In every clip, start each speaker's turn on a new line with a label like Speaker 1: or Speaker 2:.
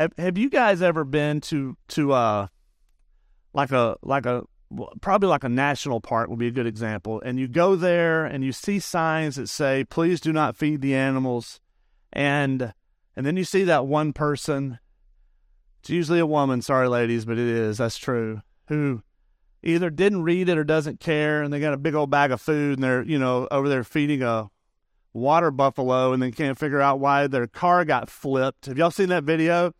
Speaker 1: Have Have you guys ever been to to uh like a like a probably like a national park would be a good example, and you go there and you see signs that say please do not feed the animals, and and then you see that one person. It's usually a woman. Sorry, ladies, but it is. That's true. Who either didn't read it or doesn't care, and they got a big old bag of food, and they're you know over there feeding a water buffalo, and then can't figure out why their car got flipped. Have y'all seen that video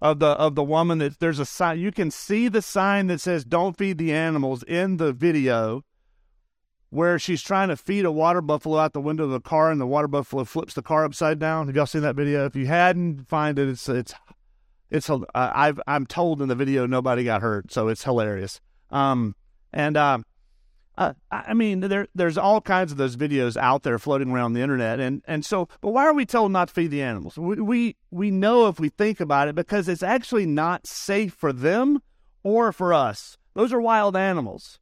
Speaker 1: of the of the woman that there's a sign? You can see the sign that says "Don't feed the animals" in the video, where she's trying to feed a water buffalo out the window of the car, and the water buffalo flips the car upside down. Have y'all seen that video? If you hadn't, find it. It's it's it's. Uh, I've I'm told in the video nobody got hurt, so it's hilarious. Um, and uh, uh, I mean, there there's all kinds of those videos out there floating around the internet, and and so, but why are we told not to feed the animals? We we, we know if we think about it because it's actually not safe for them or for us. Those are wild animals,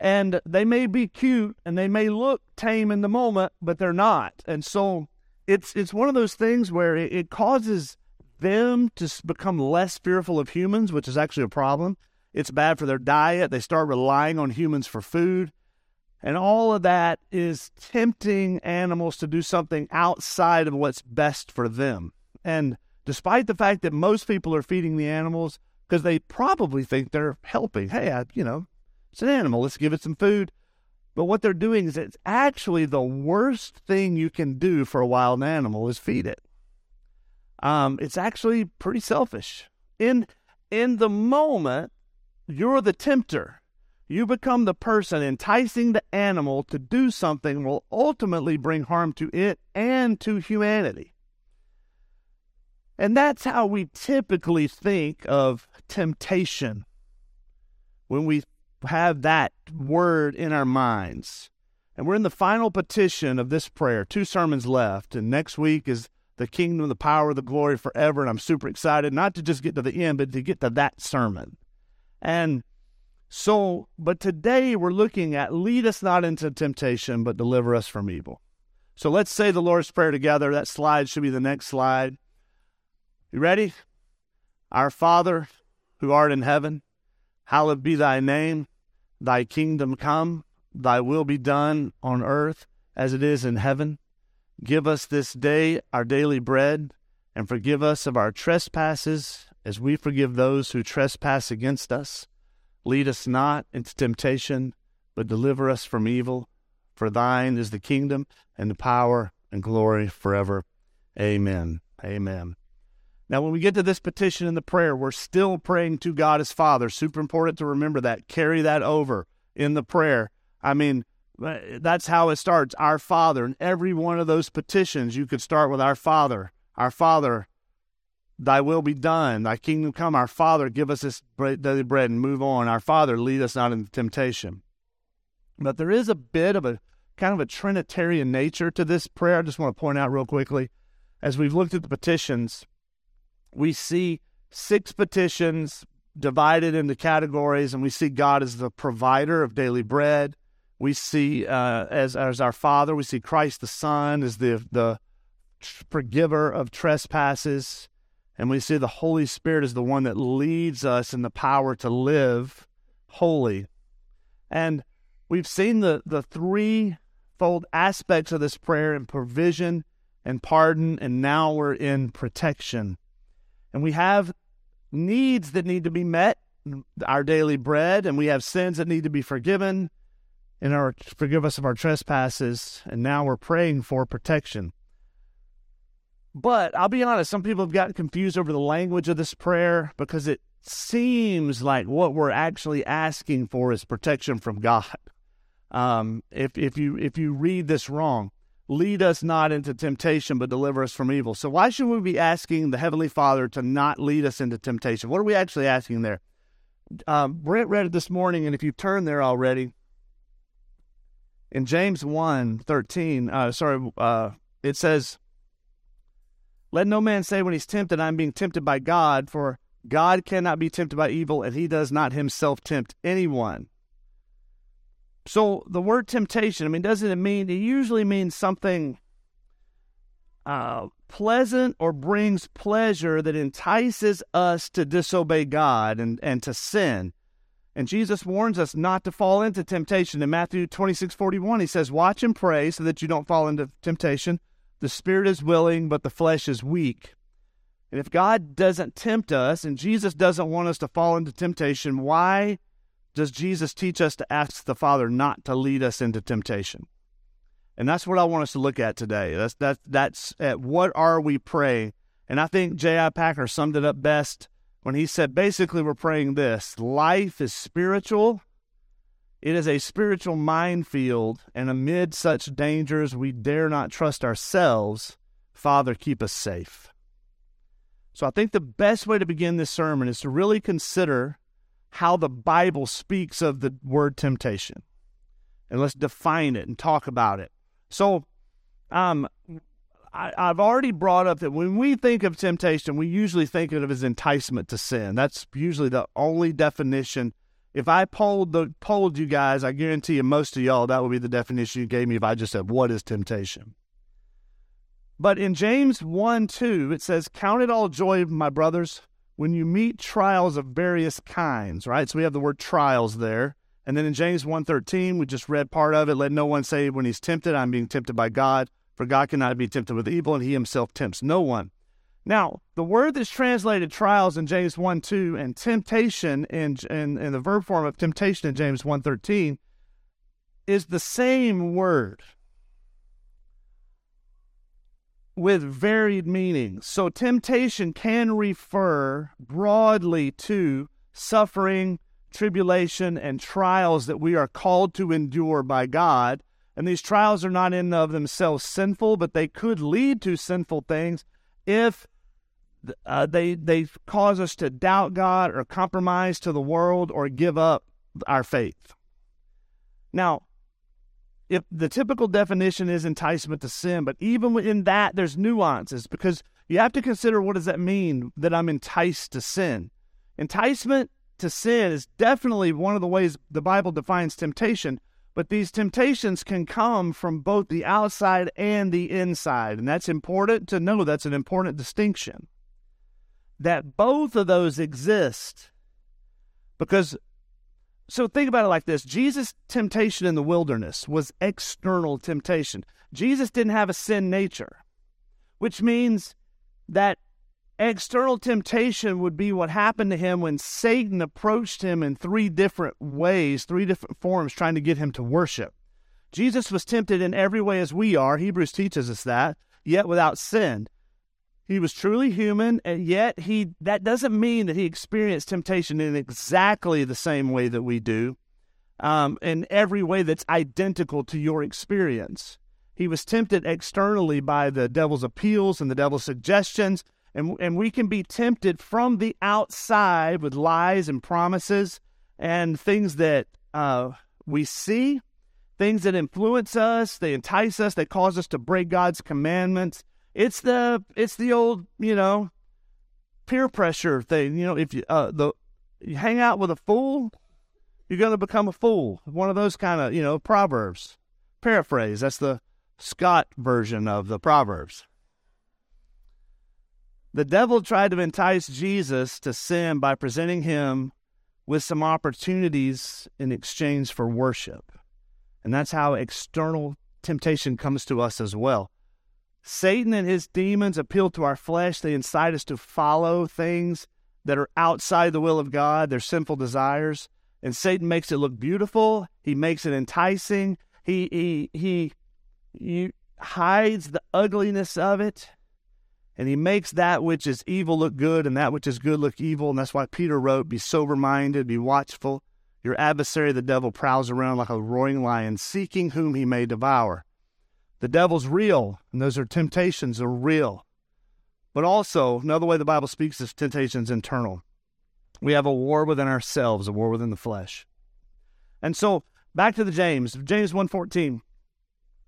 Speaker 1: and they may be cute and they may look tame in the moment, but they're not. And so, it's it's one of those things where it, it causes them to become less fearful of humans, which is actually a problem. It's bad for their diet. They start relying on humans for food. And all of that is tempting animals to do something outside of what's best for them. And despite the fact that most people are feeding the animals because they probably think they're helping, hey, I, you know, it's an animal, let's give it some food. But what they're doing is it's actually the worst thing you can do for a wild animal is feed it. Um, it's actually pretty selfish. In in the moment, you're the tempter. You become the person enticing the animal to do something will ultimately bring harm to it and to humanity. And that's how we typically think of temptation when we have that word in our minds. And we're in the final petition of this prayer, two sermons left. And next week is the kingdom, the power, the glory forever. And I'm super excited not to just get to the end, but to get to that sermon. And so, but today we're looking at lead us not into temptation, but deliver us from evil. So let's say the Lord's Prayer together. That slide should be the next slide. You ready? Our Father, who art in heaven, hallowed be thy name. Thy kingdom come, thy will be done on earth as it is in heaven. Give us this day our daily bread, and forgive us of our trespasses as we forgive those who trespass against us. Lead us not into temptation, but deliver us from evil. For thine is the kingdom and the power and glory forever. Amen. Amen. Now, when we get to this petition in the prayer, we're still praying to God as Father. Super important to remember that. Carry that over in the prayer. I mean, that's how it starts. Our Father. And every one of those petitions, you could start with Our Father. Our Father Thy will be done, thy kingdom come. Our Father, give us this daily bread and move on. Our Father, lead us not into temptation. But there is a bit of a kind of a Trinitarian nature to this prayer. I just want to point out real quickly. As we've looked at the petitions, we see six petitions divided into categories, and we see God as the provider of daily bread. We see uh, as as our Father. We see Christ the Son as the the forgiver of trespasses. And we see the Holy Spirit is the one that leads us in the power to live holy. And we've seen the, the threefold aspects of this prayer in provision and pardon, and now we're in protection. And we have needs that need to be met, our daily bread, and we have sins that need to be forgiven, and our forgive us of our trespasses, and now we're praying for protection. But I'll be honest, some people have gotten confused over the language of this prayer because it seems like what we're actually asking for is protection from God. Um, if if you if you read this wrong, lead us not into temptation, but deliver us from evil. So why should we be asking the Heavenly Father to not lead us into temptation? What are we actually asking there? Um, Brent read it this morning, and if you turn there already, in James 1, 13, uh, sorry, uh, it says, let no man say when he's tempted, I'm being tempted by God, for God cannot be tempted by evil, and he does not himself tempt anyone. So the word temptation, I mean, doesn't it mean, it usually means something uh, pleasant or brings pleasure that entices us to disobey God and, and to sin. And Jesus warns us not to fall into temptation. In Matthew 26 41, he says, Watch and pray so that you don't fall into temptation. The spirit is willing, but the flesh is weak. And if God doesn't tempt us and Jesus doesn't want us to fall into temptation, why does Jesus teach us to ask the Father not to lead us into temptation? And that's what I want us to look at today. That's that's that's at what are we praying? And I think J.I. Packer summed it up best when he said basically we're praying this life is spiritual. It is a spiritual minefield, and amid such dangers we dare not trust ourselves. Father, keep us safe. So I think the best way to begin this sermon is to really consider how the Bible speaks of the word temptation. And let's define it and talk about it. So, um, I, have already brought up that when we think of temptation, we usually think of it as enticement to sin. That's usually the only definition. If I polled the polled you guys, I guarantee you most of y'all that would be the definition you gave me if I just said what is temptation. But in James 1 2, it says, Count it all joy, my brothers, when you meet trials of various kinds, right? So we have the word trials there. And then in James 1:13, we just read part of it, let no one say when he's tempted, I'm being tempted by God, for God cannot be tempted with evil, and he himself tempts no one. Now, the word that's translated trials in James 1 2 and temptation in, in, in the verb form of temptation in James 1.13 is the same word with varied meanings. So, temptation can refer broadly to suffering, tribulation, and trials that we are called to endure by God. And these trials are not in of themselves sinful, but they could lead to sinful things if uh, they they cause us to doubt God or compromise to the world or give up our faith. Now, if the typical definition is enticement to sin, but even within that, there's nuances because you have to consider what does that mean that I'm enticed to sin. Enticement to sin is definitely one of the ways the Bible defines temptation, but these temptations can come from both the outside and the inside, and that's important to know. That's an important distinction. That both of those exist because so think about it like this Jesus' temptation in the wilderness was external temptation. Jesus didn't have a sin nature, which means that external temptation would be what happened to him when Satan approached him in three different ways, three different forms, trying to get him to worship. Jesus was tempted in every way as we are. Hebrews teaches us that, yet without sin. He was truly human, and yet he that doesn't mean that he experienced temptation in exactly the same way that we do, um, in every way that's identical to your experience. He was tempted externally by the devil's appeals and the devil's suggestions, and, and we can be tempted from the outside with lies and promises and things that uh, we see, things that influence us, they entice us, they cause us to break God's commandments it's the it's the old you know peer pressure thing. You know, if you uh, the you hang out with a fool, you're going to become a fool. One of those kind of you know proverbs. Paraphrase. That's the Scott version of the proverbs. The devil tried to entice Jesus to sin by presenting him with some opportunities in exchange for worship. And that's how external temptation comes to us as well. Satan and his demons appeal to our flesh. They incite us to follow things that are outside the will of God, their sinful desires. And Satan makes it look beautiful. He makes it enticing. He he he, he hides the ugliness of it. And he makes that which is evil look good and that which is good look evil. And that's why Peter wrote, Be sober minded, be watchful. Your adversary, the devil, prowls around like a roaring lion, seeking whom he may devour. The devil's real, and those are temptations are real. But also, another way the Bible speaks is temptations internal. We have a war within ourselves, a war within the flesh. And so, back to the James, James 1:14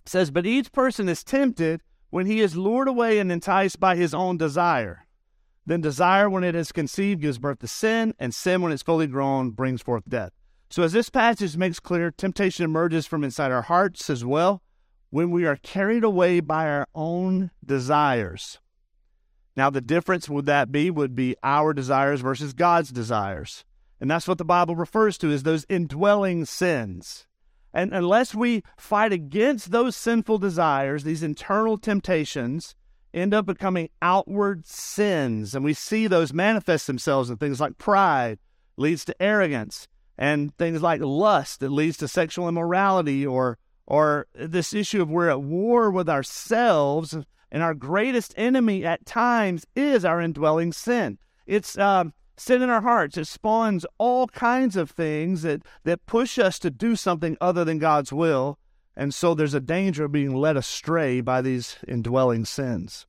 Speaker 1: says, "But each person is tempted when he is lured away and enticed by his own desire. Then desire, when it is conceived, gives birth to sin, and sin, when it's fully grown, brings forth death." So, as this passage makes clear, temptation emerges from inside our hearts as well when we are carried away by our own desires. Now, the difference would that be would be our desires versus God's desires. And that's what the Bible refers to as those indwelling sins. And unless we fight against those sinful desires, these internal temptations end up becoming outward sins. And we see those manifest themselves in things like pride, leads to arrogance, and things like lust that leads to sexual immorality or or this issue of we're at war with ourselves and our greatest enemy at times is our indwelling sin. It's um, sin in our hearts. It spawns all kinds of things that that push us to do something other than god's will and so there's a danger of being led astray by these indwelling sins.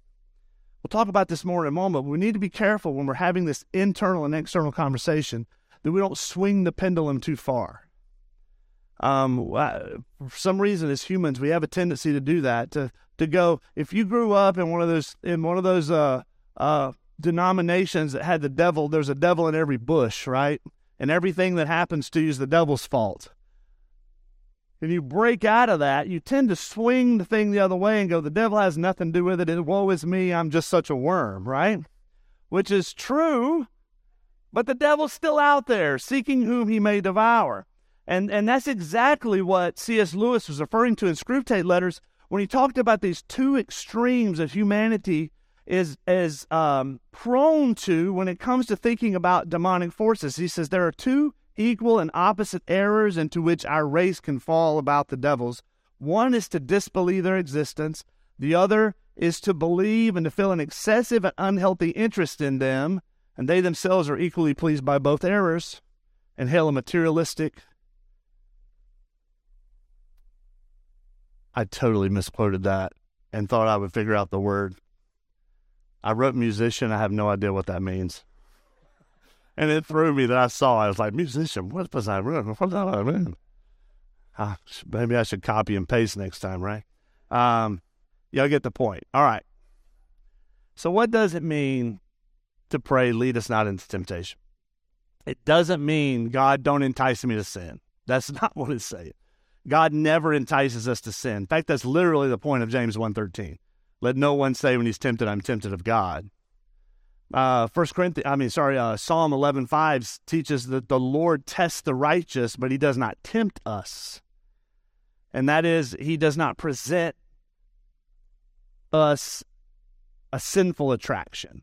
Speaker 1: We'll talk about this more in a moment but we need to be careful when we're having this internal and external conversation that we don't swing the pendulum too far. Um, for some reason, as humans, we have a tendency to do that. To to go if you grew up in one of those in one of those uh, uh, denominations that had the devil. There's a devil in every bush, right? And everything that happens to you is the devil's fault. And you break out of that, you tend to swing the thing the other way and go, the devil has nothing to do with it. And woe is me, I'm just such a worm, right? Which is true, but the devil's still out there, seeking whom he may devour. And, and that's exactly what C.S. Lewis was referring to in Screwtape Letters when he talked about these two extremes that humanity is, is um, prone to when it comes to thinking about demonic forces. He says there are two equal and opposite errors into which our race can fall about the devils. One is to disbelieve their existence, the other is to believe and to feel an excessive and unhealthy interest in them and they themselves are equally pleased by both errors and hail a materialistic. I totally misquoted that and thought I would figure out the word. I wrote musician. I have no idea what that means. And it threw me that I saw. I was like, musician, what was I wrote? What did I mean? Ah, maybe I should copy and paste next time, right? Um, y'all get the point. All right. So, what does it mean to pray, lead us not into temptation. It doesn't mean God don't entice me to sin. That's not what it's saying. God never entices us to sin. In fact, that's literally the point of James 1.13. Let no one say when he's tempted, I'm tempted of God. Uh, First Corinthians, I mean, sorry, uh, Psalm 11.5 teaches that the Lord tests the righteous, but he does not tempt us. And that is, he does not present us a sinful attraction.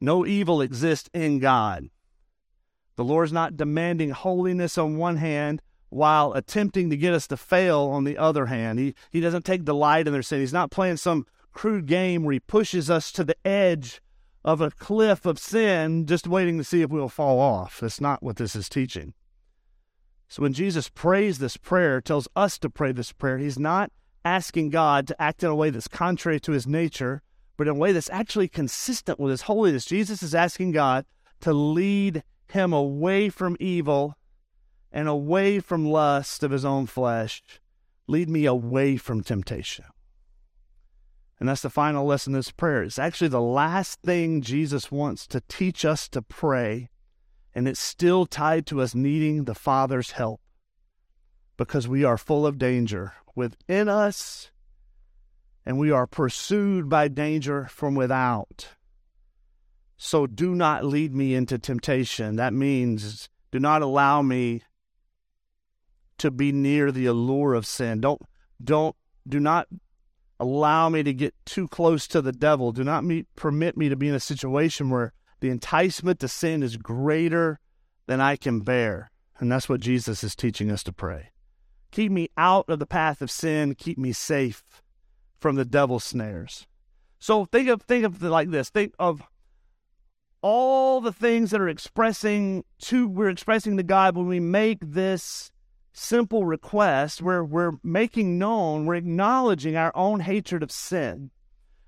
Speaker 1: No evil exists in God. The Lord's not demanding holiness on one hand while attempting to get us to fail on the other hand. He, he doesn't take delight in their sin. He's not playing some crude game where he pushes us to the edge of a cliff of sin just waiting to see if we'll fall off. That's not what this is teaching. So when Jesus prays this prayer, tells us to pray this prayer, he's not asking God to act in a way that's contrary to his nature but in a way that's actually consistent with His holiness. Jesus is asking God to lead him away from evil and away from lust of his own flesh. Lead me away from temptation. And that's the final lesson of this prayer. It's actually the last thing Jesus wants to teach us to pray, and it's still tied to us needing the Father's help because we are full of danger within us and we are pursued by danger from without. So do not lead me into temptation. That means do not allow me to be near the allure of sin. Don't don't do not allow me to get too close to the devil. Do not meet, permit me to be in a situation where the enticement to sin is greater than I can bear. And that's what Jesus is teaching us to pray. Keep me out of the path of sin. Keep me safe from the devil's snares. So think of think of like this. Think of all the things that are expressing to we're expressing to God when we make this simple request, where we're making known, we're acknowledging our own hatred of sin.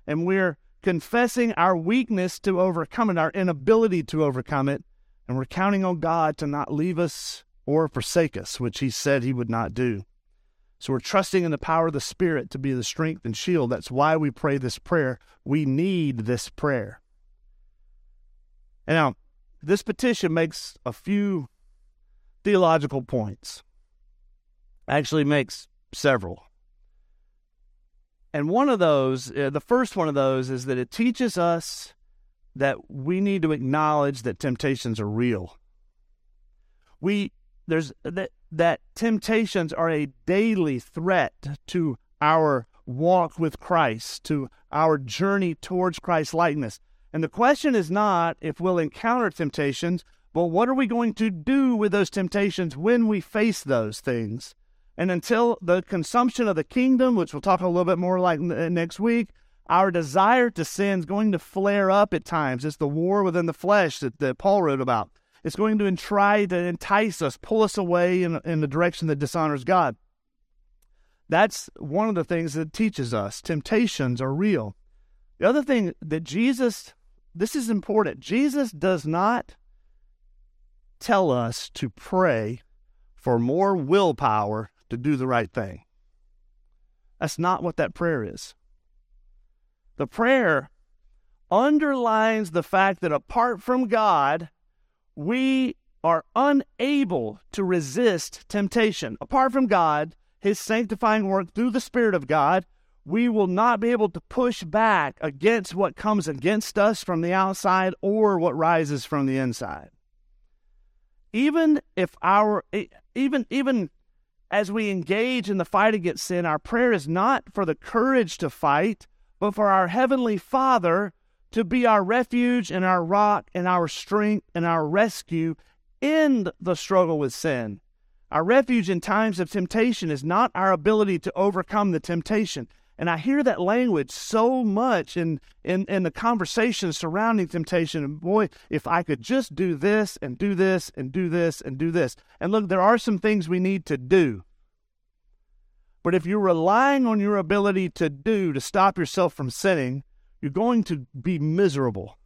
Speaker 1: And we're confessing our weakness to overcome it, our inability to overcome it, and we're counting on God to not leave us or forsake us, which He said He would not do. So we're trusting in the power of the Spirit to be the strength and shield. That's why we pray this prayer. We need this prayer. And now, this petition makes a few theological points. Actually, makes several. And one of those, uh, the first one of those, is that it teaches us that we need to acknowledge that temptations are real. We there's that that temptations are a daily threat to our walk with Christ, to our journey towards Christ likeness. And the question is not if we'll encounter temptations, but what are we going to do with those temptations when we face those things? And until the consummation of the kingdom, which we'll talk a little bit more like uh, next week, our desire to sin is going to flare up at times. It's the war within the flesh that, that Paul wrote about. It's going to try to entice us, pull us away in, in the direction that dishonors God. That's one of the things that teaches us. Temptations are real. The other thing that Jesus, this is important, Jesus does not tell us to pray for more willpower to do the right thing. That's not what that prayer is. The prayer underlines the fact that apart from God, we are unable to resist temptation. Apart from God, His sanctifying work through the Spirit of God, we will not be able to push back against what comes against us from the outside or what rises from the inside. Even if our even even as we engage in the fight against sin, our prayer is not for the courage to fight, but for our heavenly Father to be our refuge and our rock and our strength and our rescue in the struggle with sin. Our refuge in times of temptation is not our ability to overcome the temptation. And I hear that language so much in, in, in the conversation surrounding temptation. And boy, if I could just do this and do this and do this and do this. And look, there are some things we need to do. But if you're relying on your ability to do to stop yourself from sinning, you're going to be miserable.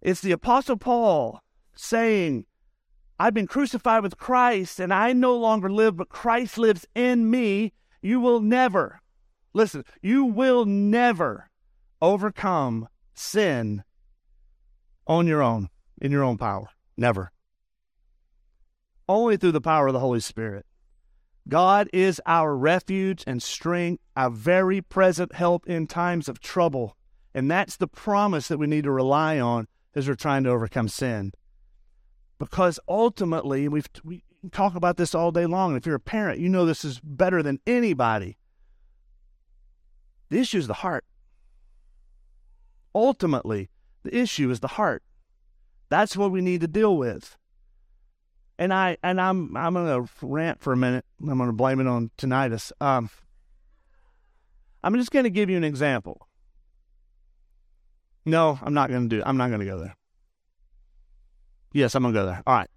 Speaker 1: It's the Apostle Paul saying, I've been crucified with Christ, and I no longer live, but Christ lives in me. You will never, listen, you will never overcome sin on your own, in your own power. Never. Only through the power of the Holy Spirit. God is our refuge and strength, our very present help in times of trouble. And that's the promise that we need to rely on as we're trying to overcome sin. Because ultimately, we've, we talk about this all day long. If you're a parent, you know this is better than anybody. The issue is the heart. Ultimately, the issue is the heart. That's what we need to deal with and I and I'm I'm gonna rant for a minute. I'm gonna blame it on tinnitus. Um, I'm just gonna give you an example. No, I'm not gonna do. I'm not gonna go there. Yes, I'm gonna go there. All right.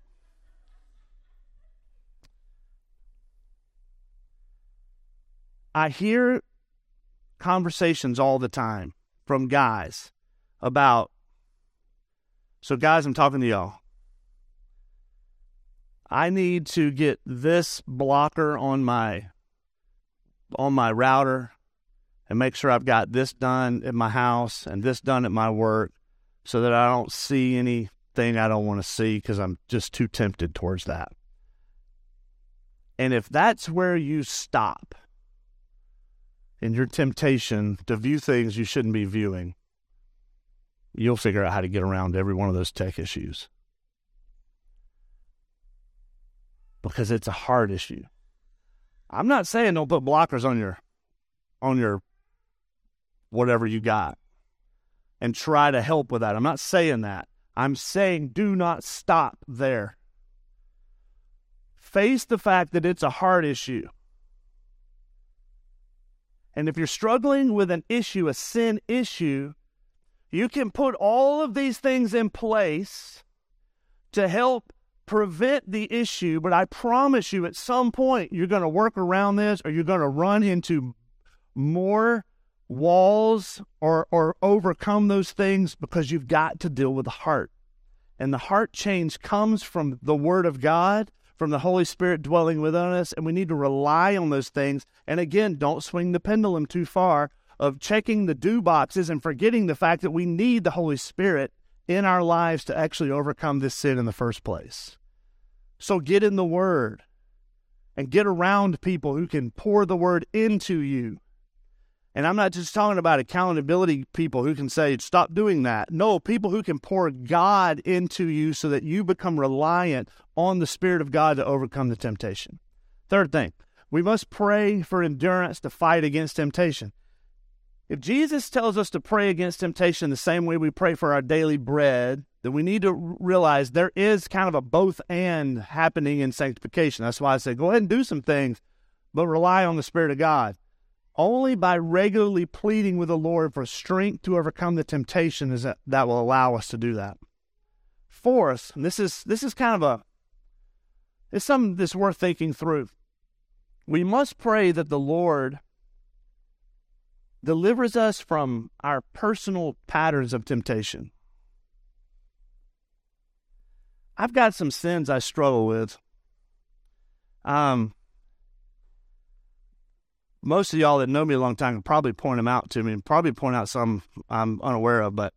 Speaker 1: I hear conversations all the time from guys about. So, guys, I'm talking to y'all. I need to get this blocker on my on my router and make sure I've got this done at my house and this done at my work so that I don't see anything I don't want to see because I'm just too tempted towards that. And if that's where you stop in your temptation to view things you shouldn't be viewing, you'll figure out how to get around every one of those tech issues. because it's a hard issue. I'm not saying don't put blockers on your on your whatever you got and try to help with that. I'm not saying that. I'm saying do not stop there. Face the fact that it's a hard issue. And if you're struggling with an issue, a sin issue, you can put all of these things in place to help prevent the issue, but I promise you at some point you're going to work around this or you're going to run into more walls or, or overcome those things because you've got to deal with the heart. And the heart change comes from the Word of God, from the Holy Spirit dwelling within us, and we need to rely on those things. And again, don't swing the pendulum too far of checking the do boxes and forgetting the fact that we need the Holy Spirit in our lives to actually overcome this sin in the first place. So get in the Word and get around people who can pour the word into you. And I'm not just talking about accountability people who can say, stop doing that. No, people who can pour God into you so that you become reliant on the Spirit of God to overcome the temptation. Third thing, we must pray for endurance to fight against temptation. If Jesus tells us to pray against temptation the same way we pray for our daily bread, then we need to realize there is kind of a both and happening in sanctification. That's why I say go ahead and do some things, but rely on the Spirit of God. Only by regularly pleading with the Lord for strength to overcome the temptation is that, that will allow us to do that. Fourth, and this is this is kind of a it's something that's worth thinking through. We must pray that the Lord delivers us from our personal patterns of temptation. I've got some sins I struggle with. Um, most of y'all that know me a long time can probably point them out to me and probably point out some I'm unaware of. But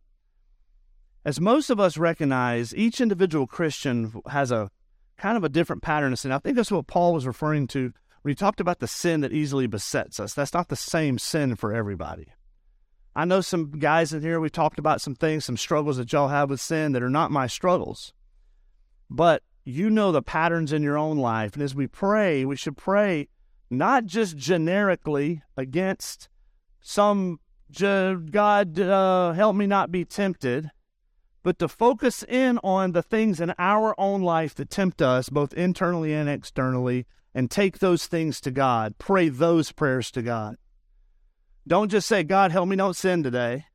Speaker 1: as most of us recognize, each individual Christian has a kind of a different pattern of sin. I think that's what Paul was referring to when he talked about the sin that easily besets us, that's not the same sin for everybody. I know some guys in here, we talked about some things, some struggles that y'all have with sin that are not my struggles. But you know the patterns in your own life. And as we pray, we should pray not just generically against some God, uh, help me not be tempted, but to focus in on the things in our own life that tempt us, both internally and externally, and take those things to God. Pray those prayers to God. Don't just say, God, help me don't sin today.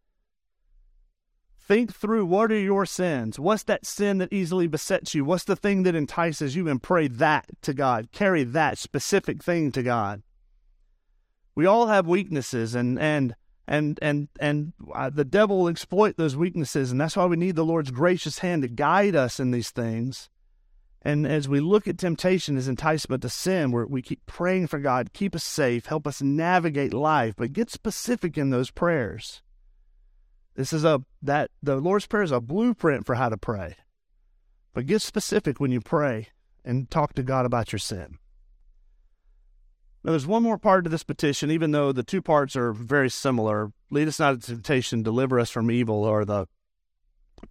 Speaker 1: Think through what are your sins? What's that sin that easily besets you? What's the thing that entices you? And pray that to God. Carry that specific thing to God. We all have weaknesses, and and and and and uh, the devil will exploit those weaknesses, and that's why we need the Lord's gracious hand to guide us in these things. And as we look at temptation as enticement to sin, where we keep praying for God, keep us safe, help us navigate life, but get specific in those prayers. This is a that the Lord's Prayer is a blueprint for how to pray. But get specific when you pray and talk to God about your sin. Now, there's one more part to this petition, even though the two parts are very similar. Lead us not into temptation, deliver us from evil, are the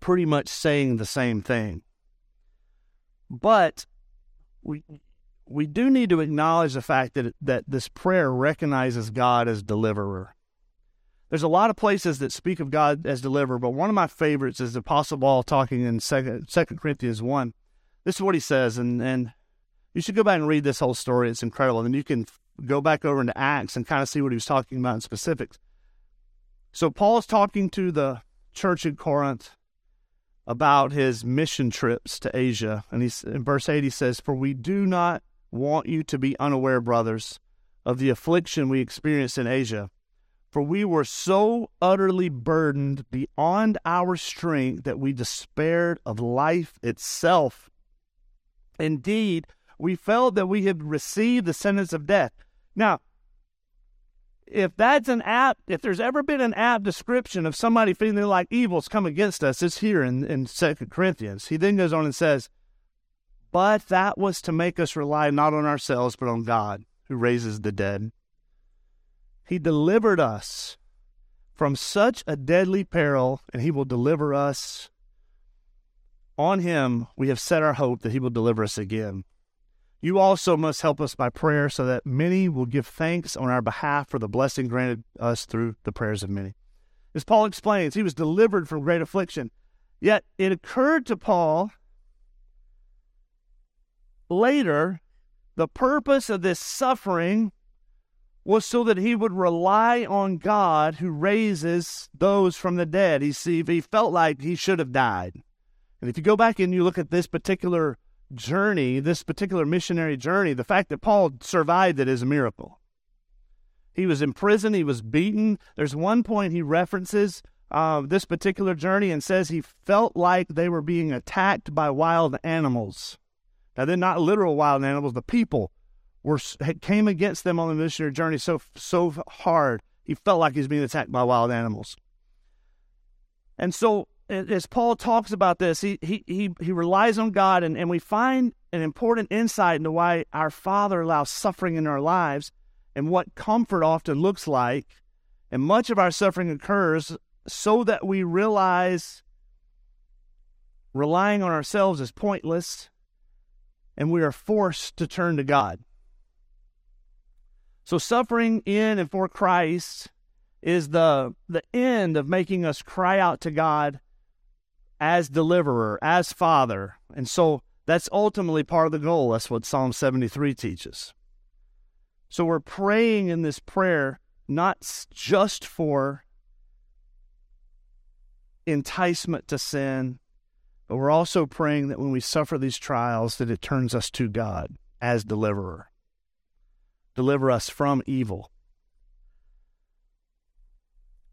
Speaker 1: pretty much saying the same thing. But we we do need to acknowledge the fact that that this prayer recognizes God as deliverer. There's a lot of places that speak of God as deliverer, but one of my favorites is the Apostle Paul talking in Second Corinthians one. This is what he says, and and you should go back and read this whole story. It's incredible, and then you can go back over into Acts and kind of see what he was talking about in specifics. So Paul's talking to the church in Corinth about his mission trips to Asia. And he's, in verse 8, he says, For we do not want you to be unaware, brothers, of the affliction we experienced in Asia. For we were so utterly burdened beyond our strength that we despaired of life itself. Indeed, we felt that we had received the sentence of death. Now, if that's an apt, if there's ever been an apt description of somebody feeling like evil's come against us, it's here in, in 2 Corinthians. He then goes on and says, But that was to make us rely not on ourselves, but on God, who raises the dead. He delivered us from such a deadly peril, and he will deliver us. On him we have set our hope that he will deliver us again. You also must help us by prayer so that many will give thanks on our behalf for the blessing granted us through the prayers of many. As Paul explains, he was delivered from great affliction. Yet it occurred to Paul later the purpose of this suffering was so that he would rely on God who raises those from the dead. He see he felt like he should have died. And if you go back and you look at this particular journey, this particular missionary journey, the fact that Paul survived it is a miracle. He was in prison, he was beaten. There's one point he references uh, this particular journey and says he felt like they were being attacked by wild animals. Now, they're not literal wild animals, the people were came against them on the missionary journey so so hard he felt like he was being attacked by wild animals. And so as Paul talks about this, he he he, he relies on God, and, and we find an important insight into why our Father allows suffering in our lives and what comfort often looks like. And much of our suffering occurs so that we realize relying on ourselves is pointless and we are forced to turn to God. So, suffering in and for Christ is the, the end of making us cry out to God as deliverer, as father. And so that's ultimately part of the goal. That's what Psalm 73 teaches. So we're praying in this prayer not just for enticement to sin, but we're also praying that when we suffer these trials that it turns us to God as deliverer. Deliver us from evil.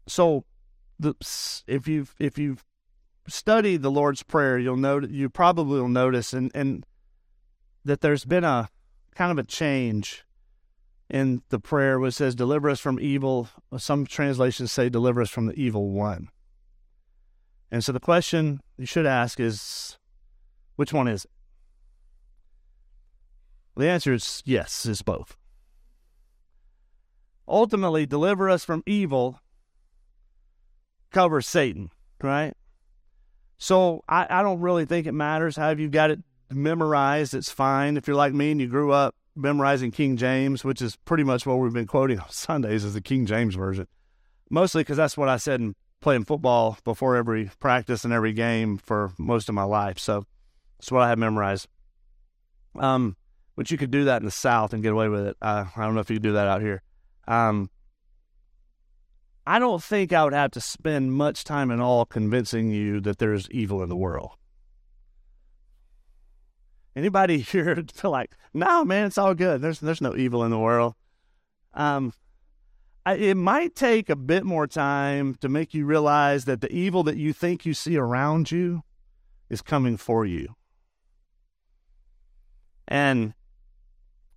Speaker 1: So the if you've if you've studied the Lord's Prayer, you'll note you probably will notice and, and that there's been a kind of a change in the prayer which says deliver us from evil. Some translations say deliver us from the evil one. And so the question you should ask is which one is it? The answer is yes, it's both. Ultimately, deliver us from evil covers Satan, right? So I, I don't really think it matters how you've got it memorized. It's fine. If you're like me and you grew up memorizing King James, which is pretty much what we've been quoting on Sundays, is the King James version. Mostly because that's what I said in playing football before every practice and every game for most of my life. So that's what I have memorized. Um, but you could do that in the South and get away with it. Uh, I don't know if you could do that out here. Um, I don't think I would have to spend much time at all convincing you that there's evil in the world. Anybody here feel like, no, man, it's all good. There's there's no evil in the world. Um, I, it might take a bit more time to make you realize that the evil that you think you see around you is coming for you, and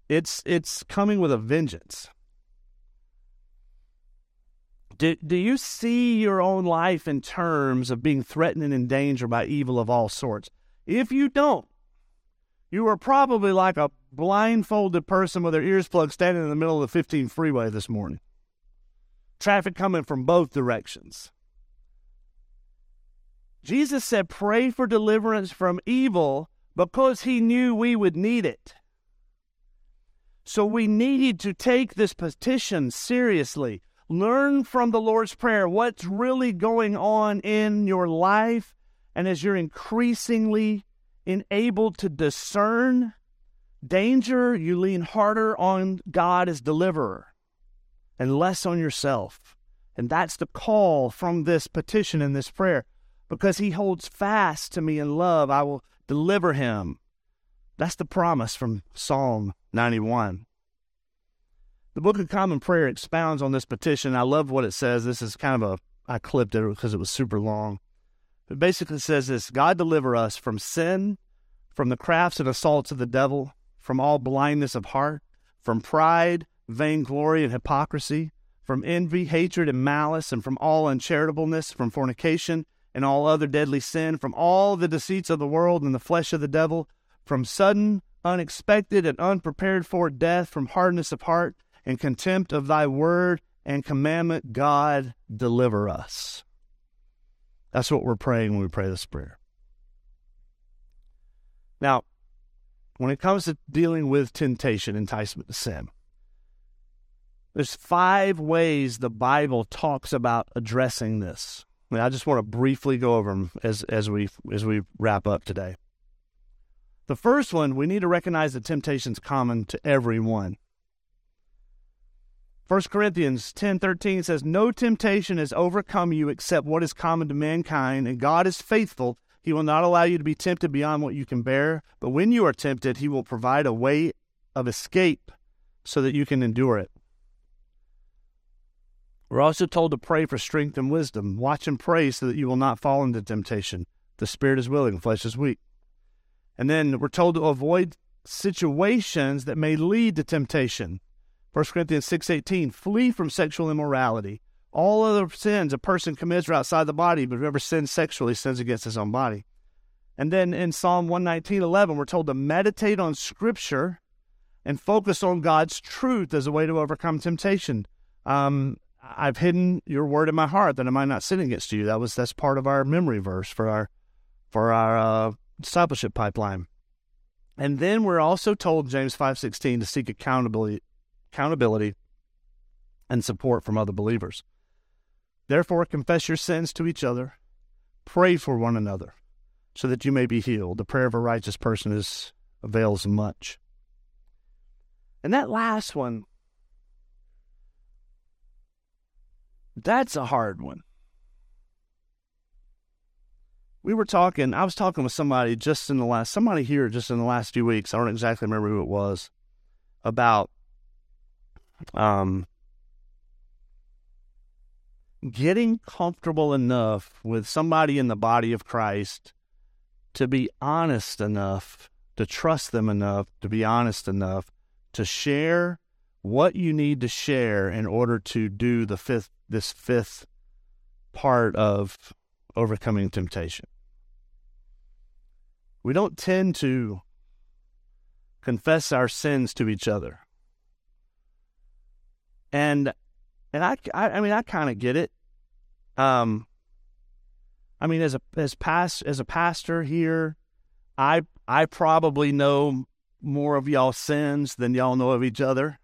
Speaker 1: it's it's coming with a vengeance. Do, do you see your own life in terms of being threatened and in danger by evil of all sorts? If you don't, you are probably like a blindfolded person with their ears plugged standing in the middle of the 15 freeway this morning. Traffic coming from both directions. Jesus said, Pray for deliverance from evil because he knew we would need it. So we needed to take this petition seriously. Learn from the Lord's Prayer what's really going on in your life. And as you're increasingly enabled to discern danger, you lean harder on God as deliverer and less on yourself. And that's the call from this petition and this prayer. Because he holds fast to me in love, I will deliver him. That's the promise from Psalm 91. The Book of Common Prayer expounds on this petition. I love what it says. This is kind of a, I clipped it because it was super long. It basically says this God deliver us from sin, from the crafts and assaults of the devil, from all blindness of heart, from pride, vainglory, and hypocrisy, from envy, hatred, and malice, and from all uncharitableness, from fornication and all other deadly sin, from all the deceits of the world and the flesh of the devil, from sudden, unexpected, and unprepared for death, from hardness of heart and contempt of thy word and commandment, God, deliver us. That's what we're praying when we pray this prayer. Now, when it comes to dealing with temptation, enticement to sin, there's five ways the Bible talks about addressing this. Mean, I just want to briefly go over them as, as we as we wrap up today. The first one, we need to recognize that temptation is common to everyone. 1 Corinthians 10:13 says no temptation has overcome you except what is common to mankind and God is faithful. He will not allow you to be tempted beyond what you can bear. But when you are tempted he will provide a way of escape so that you can endure it. We're also told to pray for strength and wisdom. Watch and pray so that you will not fall into temptation. The spirit is willing the flesh is weak. And then we're told to avoid situations that may lead to temptation 1 Corinthians 6.18, flee from sexual immorality. All other sins a person commits are outside the body, but whoever sins sexually sins against his own body. And then in Psalm 119.11, we're told to meditate on Scripture and focus on God's truth as a way to overcome temptation. Um, I've hidden your word in my heart that I might not sin against you. That was that's part of our memory verse for our for our uh, discipleship pipeline. And then we're also told James 5:16 to seek accountability accountability and support from other believers. Therefore confess your sins to each other, pray for one another so that you may be healed. The prayer of a righteous person is avails much. And that last one, that's a hard one. We were talking, I was talking with somebody just in the last, somebody here just in the last few weeks, I don't exactly remember who it was, about um, getting comfortable enough with somebody in the body of Christ to be honest enough, to trust them enough, to be honest enough to share what you need to share in order to do the fifth this fifth part of overcoming temptation. We don't tend to confess our sins to each other. And and I I, I mean I kind of get it. Um I mean, as a as past as a pastor here, I I probably know more of y'all sins than y'all know of each other.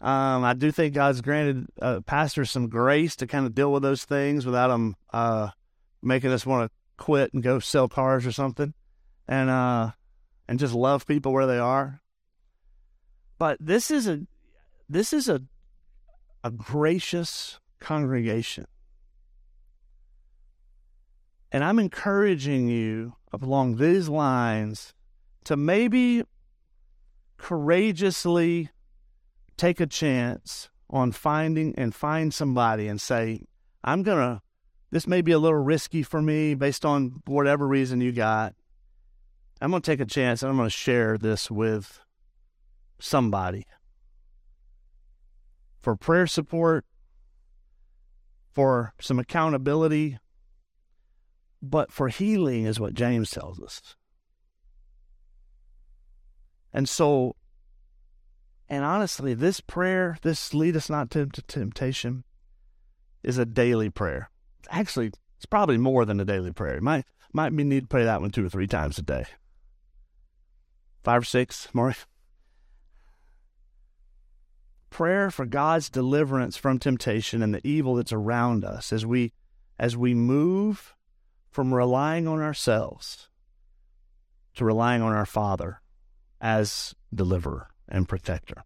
Speaker 1: Um, I do think God's granted uh, pastors some grace to kind of deal with those things without them uh, making us want to quit and go sell cars or something, and uh, and just love people where they are. But this is a this is a a gracious congregation. And I'm encouraging you along these lines to maybe courageously take a chance on finding and find somebody and say, I'm going to, this may be a little risky for me based on whatever reason you got. I'm going to take a chance and I'm going to share this with somebody for prayer support, for some accountability, but for healing is what James tells us. And so, and honestly, this prayer, this lead us not to, temptation, is a daily prayer. Actually, it's probably more than a daily prayer. You might might need to pray that one two or three times a day. Five or six more. Prayer for God's deliverance from temptation and the evil that's around us as we as we move from relying on ourselves to relying on our Father as deliverer and protector.